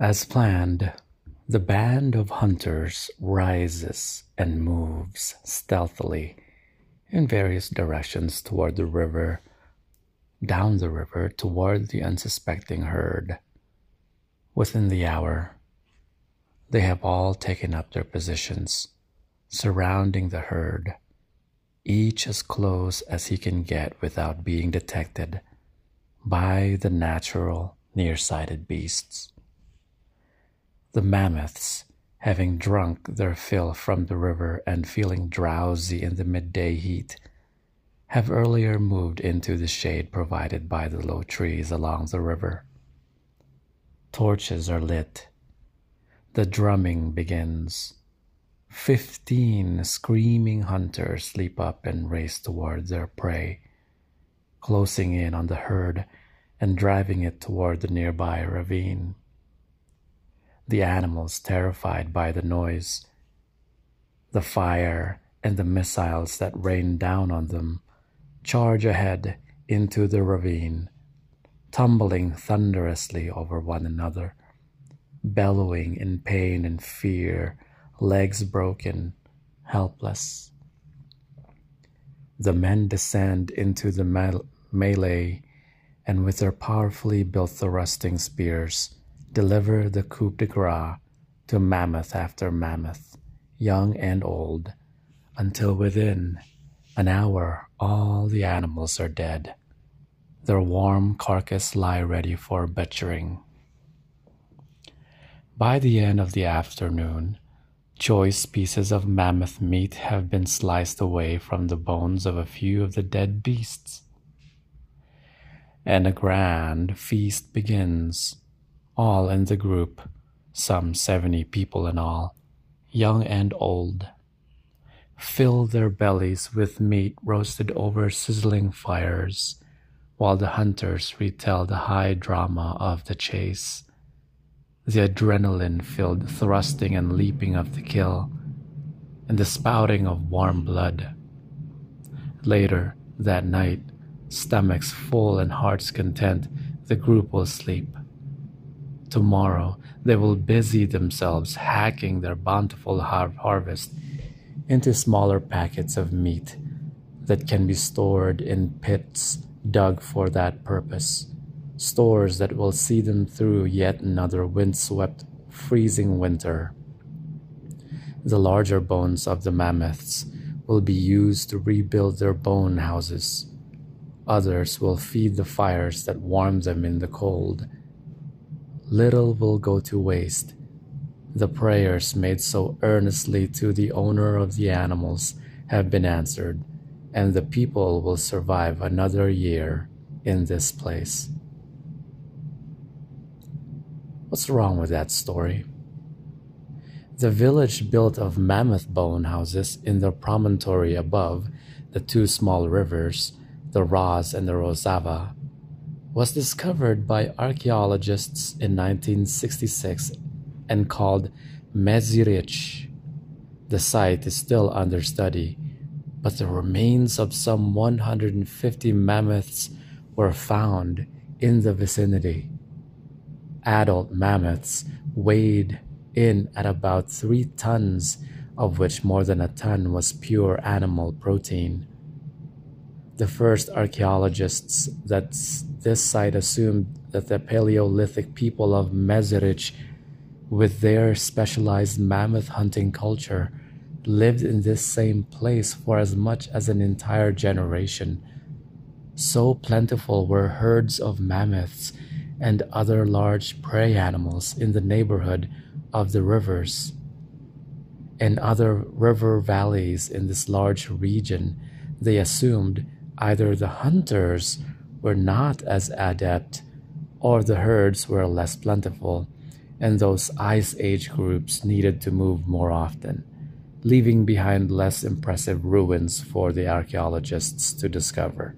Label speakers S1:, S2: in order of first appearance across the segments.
S1: As planned, the band of hunters rises and moves stealthily in various directions toward the river, down the river toward the unsuspecting herd. Within the hour, they have all taken up their positions, surrounding the herd, each as close as he can get without being detected by the natural, nearsighted beasts. The mammoths, having drunk their fill from the river and feeling drowsy in the midday heat, have earlier moved into the shade provided by the low trees along the river. Torches are lit. The drumming begins. Fifteen screaming hunters leap up and race toward their prey, closing in on the herd and driving it toward the nearby ravine. The animals, terrified by the noise, the fire, and the missiles that rain down on them, charge ahead into the ravine, tumbling thunderously over one another, bellowing in pain and fear, legs broken, helpless. The men descend into the melee and with their powerfully built thrusting spears, deliver the coup de grace to mammoth after mammoth, young and old, until within an hour all the animals are dead, their warm carcass lie ready for butchering. By the end of the afternoon, choice pieces of mammoth meat have been sliced away from the bones of a few of the dead beasts and a grand feast begins. All in the group, some seventy people in all, young and old, fill their bellies with meat roasted over sizzling fires, while the hunters retell the high drama of the chase. The adrenaline filled thrusting and leaping of the kill, and the spouting of warm blood. Later that night, Stomachs full and hearts content, the group will sleep. Tomorrow they will busy themselves hacking their bountiful har- harvest into smaller packets of meat that can be stored in pits dug for that purpose, stores that will see them through yet another windswept, freezing winter. The larger bones of the mammoths will be used to rebuild their bone houses Others will feed the fires that warm them in the cold. Little will go to waste. The prayers made so earnestly to the owner of the animals have been answered, and the people will survive another year in this place. What's wrong with that story? The village built of mammoth bone houses in the promontory above the two small rivers the Ros and the Rosava, was discovered by archaeologists in 1966 and called Mezirich. The site is still under study, but the remains of some 150 mammoths were found in the vicinity. Adult mammoths weighed in at about three tons, of which more than a ton was pure animal protein. The first archaeologists at this site assumed that the Paleolithic people of Mezirich, with their specialized mammoth hunting culture, lived in this same place for as much as an entire generation. So plentiful were herds of mammoths and other large prey animals in the neighborhood of the rivers and other river valleys in this large region, they assumed Either the hunters were not as adept, or the herds were less plentiful, and those Ice Age groups needed to move more often, leaving behind less impressive ruins for the archaeologists to discover.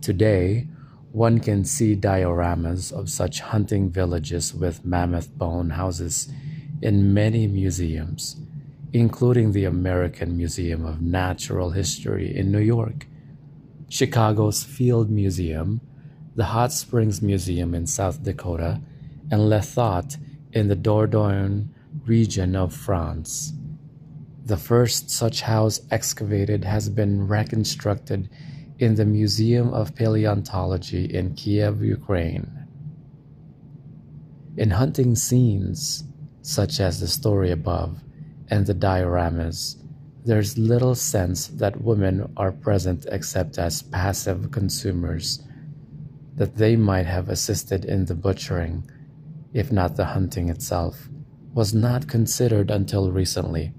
S1: Today, one can see dioramas of such hunting villages with mammoth bone houses in many museums including the American Museum of Natural History in New York, Chicago's Field Museum, the Hot Springs Museum in South Dakota, and Les Thottes in the Dordogne region of France. The first such house excavated has been reconstructed in the Museum of Paleontology in Kiev, Ukraine. In hunting scenes, such as the story above and the dioramas, there's little sense that women are present except as passive consumers, that they might have assisted in the butchering, if not the hunting itself, was not considered until recently.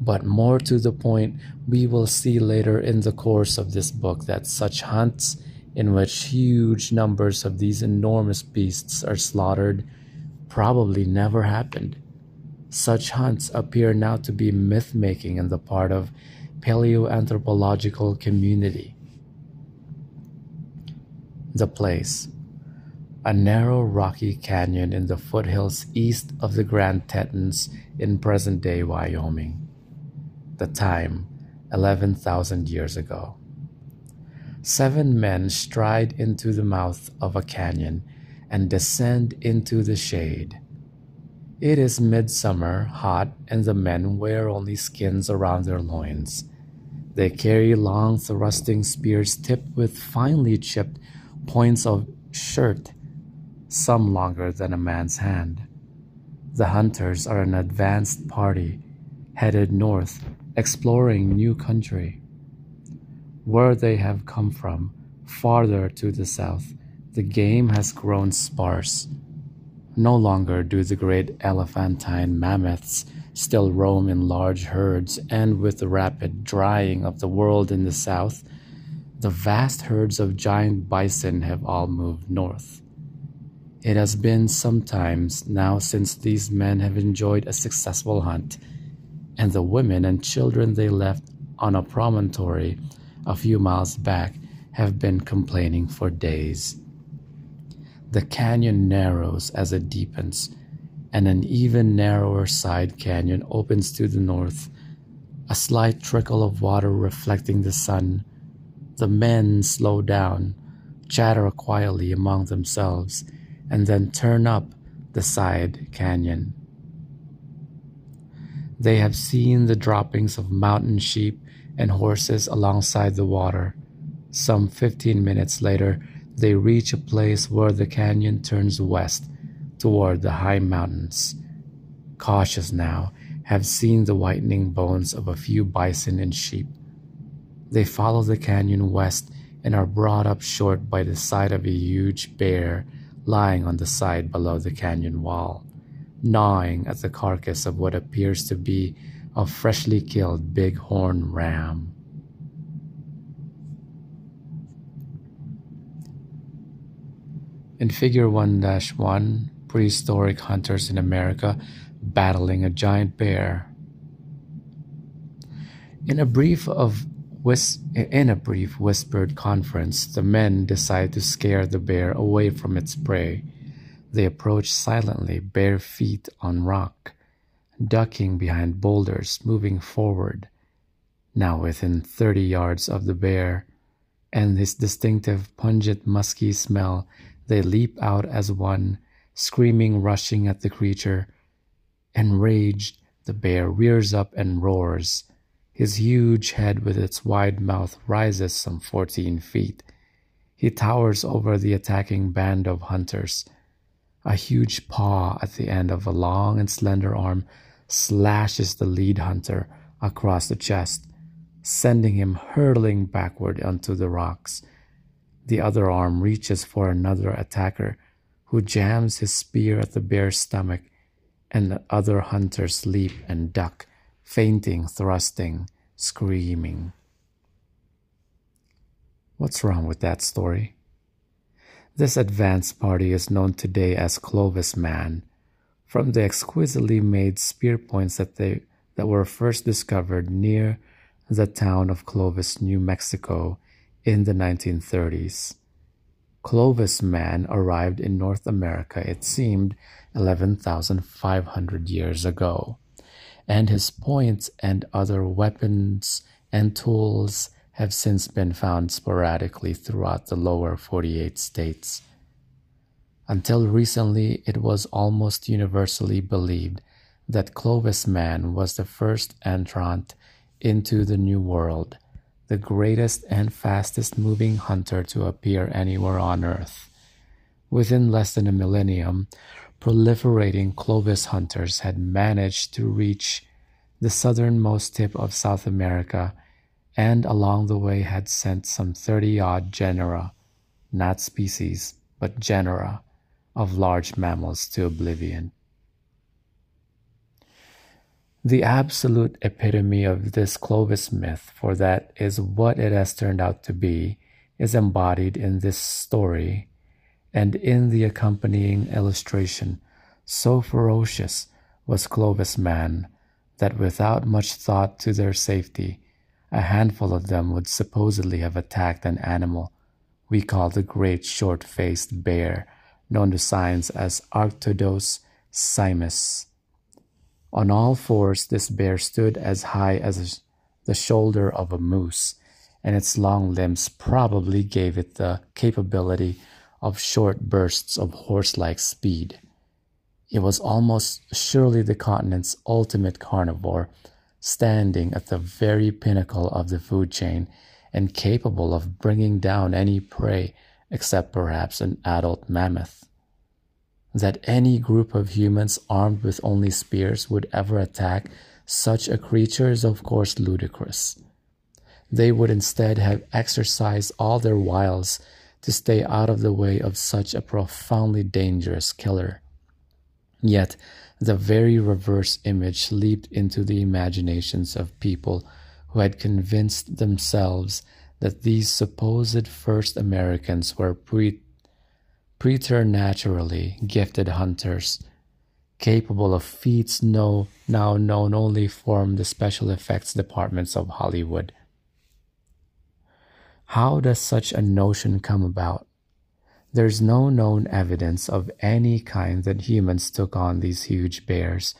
S1: But more to the point, we will see later in the course of this book that such hunts, in which huge numbers of these enormous beasts are slaughtered, probably never happened. Such hunts appear now to be myth making on the part of paleoanthropological community. The place a narrow rocky canyon in the foothills east of the Grand Tetons in present day Wyoming. The time, 11,000 years ago. Seven men stride into the mouth of a canyon and descend into the shade. It is midsummer, hot, and the men wear only skins around their loins. They carry long thrusting spears tipped with finely chipped points of chert, some longer than a man's hand. The hunters are an advanced party, headed north, exploring new country. Where they have come from, farther to the south, the game has grown sparse no longer do the great elephantine mammoths still roam in large herds, and with the rapid drying of the world in the south, the vast herds of giant bison have all moved north. It has been some time now since these men have enjoyed a successful hunt, and the women and children they left on a promontory a few miles back have been complaining for days. The canyon narrows as it deepens, and an even narrower side canyon opens to the north, a slight trickle of water reflecting the sun. The men slow down, chatter quietly among themselves, and then turn up the side canyon. They have seen the droppings of mountain sheep and horses alongside the water. Some fifteen minutes later, they reach a place where the canyon turns west toward the high mountains. Cautious now, have seen the whitening bones of a few bison and sheep. They follow the canyon west and are brought up short by the sight of a huge bear lying on the side below the canyon wall, gnawing at the carcass of what appears to be a freshly killed bighorn ram. In Figure 1 1, prehistoric hunters in America battling a giant bear. In a brief of whis- in a brief whispered conference, the men decide to scare the bear away from its prey. They approach silently, bare feet on rock, ducking behind boulders, moving forward. Now within thirty yards of the bear, and his distinctive pungent musky smell they leap out as one, screaming, rushing at the creature. Enraged, the bear rears up and roars. His huge head with its wide mouth rises some fourteen feet. He towers over the attacking band of hunters. A huge paw at the end of a long and slender arm slashes the lead hunter across the chest, sending him hurtling backward onto the rocks. The other arm reaches for another attacker, who jams his spear at the bear's stomach, and the other hunters leap and duck, feinting, thrusting, screaming. What's wrong with that story? This advance party is known today as Clovis Man, from the exquisitely made spear points that they that were first discovered near the town of Clovis, New Mexico in the 1930s. Clovis man arrived in North America, it seemed, 11,500 years ago, and his points and other weapons and tools have since been found sporadically throughout the lower 48 states. Until recently, it was almost universally believed that Clovis Man was the first entrant into the New World, the greatest and fastest moving hunter to appear anywhere on Earth. Within less than a millennium, proliferating Clovis hunters had managed to reach the southernmost tip of South America and along the way had sent some 30 odd genera, not species, but genera, of large mammals to oblivion. The absolute epitome of this Clovis myth, for that is what it has turned out to be, is embodied in this story and in the accompanying illustration. So ferocious was Clovis man that without much thought to their safety, a handful of them would supposedly have attacked an animal we call the great short faced bear known to science as Arctodus simus. On all fours, this bear stood as high as the shoulder of a moose, and its long limbs probably gave it the capability of short bursts of horse like speed. It was almost surely the continent's ultimate carnivore, standing at the very pinnacle of the food chain and capable of bringing down any prey except perhaps an adult mammoth. That any group of humans armed with only spears would ever attack such a creature is, of course, ludicrous. They would instead have exercised all their wiles to stay out of the way of such a profoundly dangerous killer. Yet, the very reverse image leaped into the imaginations of people who had convinced themselves that these supposed first Americans were pre- preternaturally gifted hunters, capable of feats no, now known only from the special effects departments of Hollywood. How does such a notion come about? There's no known evidence of any kind that humans took on these huge bears,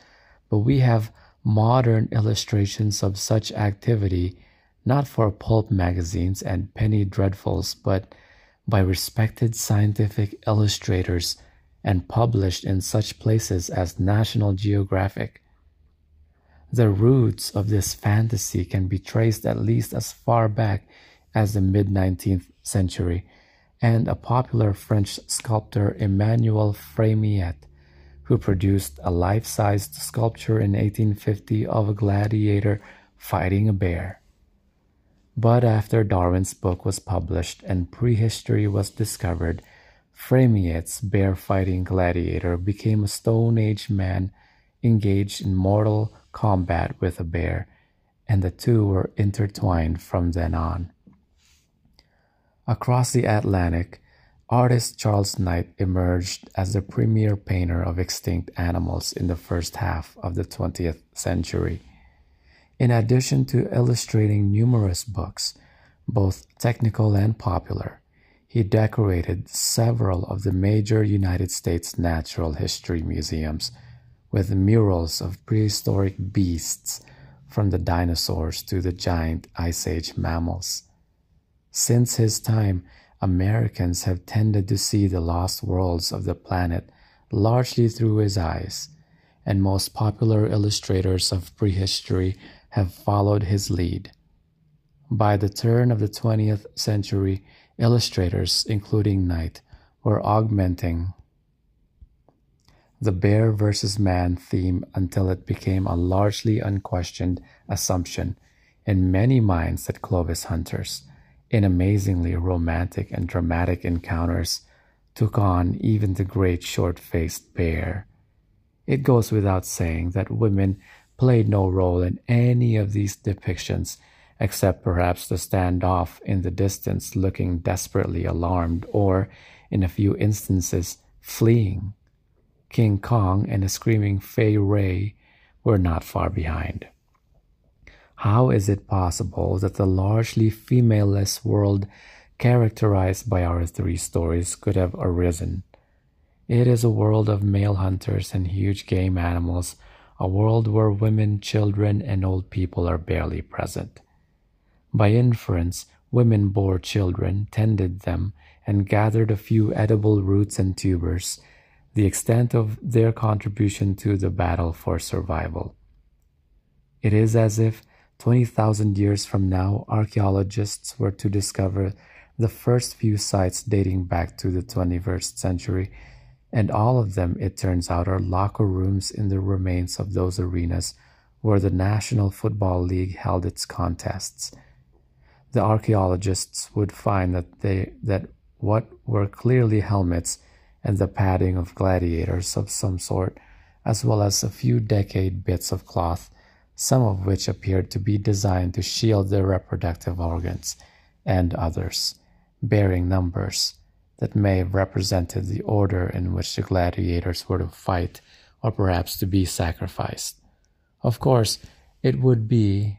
S1: but we have modern illustrations of such activity not for pulp magazines and penny dreadfuls, but by respected scientific illustrators and published in such places as National Geographic. The roots of this fantasy can be traced at least as far back as the mid 19th century, and a popular French sculptor Emmanuel Fremiet, who produced a life sized sculpture in 1850 of a gladiator fighting a bear. But after Darwin's book was published and prehistory was discovered, Fremiet's bear fighting gladiator became a Stone Age man engaged in mortal combat with a bear, and the two were intertwined from then on. Across the Atlantic, artist Charles Knight emerged as the premier painter of extinct animals in the first half of the 20th century. In addition to illustrating numerous books, both technical and popular, he decorated several of the major United States natural history museums with murals of prehistoric beasts from the dinosaurs to the giant Ice Age mammals. Since his time, Americans have tended to see the lost worlds of the planet largely through his eyes, and most popular illustrators of prehistory have followed his lead. By the turn of the 20th century, illustrators, including Knight, were augmenting the bear versus man theme until it became a largely unquestioned assumption in many minds that Clovis hunters, in amazingly romantic and dramatic encounters, took on even the great short faced bear. It goes without saying that women played no role in any of these depictions, except perhaps to stand off in the distance looking desperately alarmed or, in a few instances, fleeing. King Kong and the screaming Fay Wray were not far behind. How is it possible that the largely femaleless world characterized by our three stories could have arisen? It is a world of male hunters and huge game animals a world where women, children, and old people are barely present. By inference, women bore children, tended them, and gathered a few edible roots and tubers, the extent of their contribution to the battle for survival. It is as if 20,000 years from now, archaeologists were to discover the first few sites dating back to the 21st century, and all of them, it turns out, are locker rooms in the remains of those arenas where the National Football League held its contests. The archaeologists would find that they that what were clearly helmets and the padding of gladiators of some sort, as well as a few decayed bits of cloth some of which appeared to be designed to shield their reproductive organs, and others, bearing numbers that may have represented the order in which the gladiators were to fight or perhaps to be sacrificed. Of course, it would be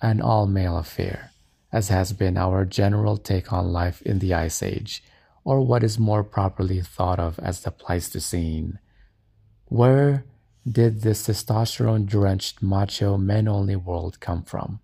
S1: an all male affair, as has been our general take on life in the Ice Age, or what is more properly thought of as the Pleistocene. Where did this testosterone drenched macho men only world come from?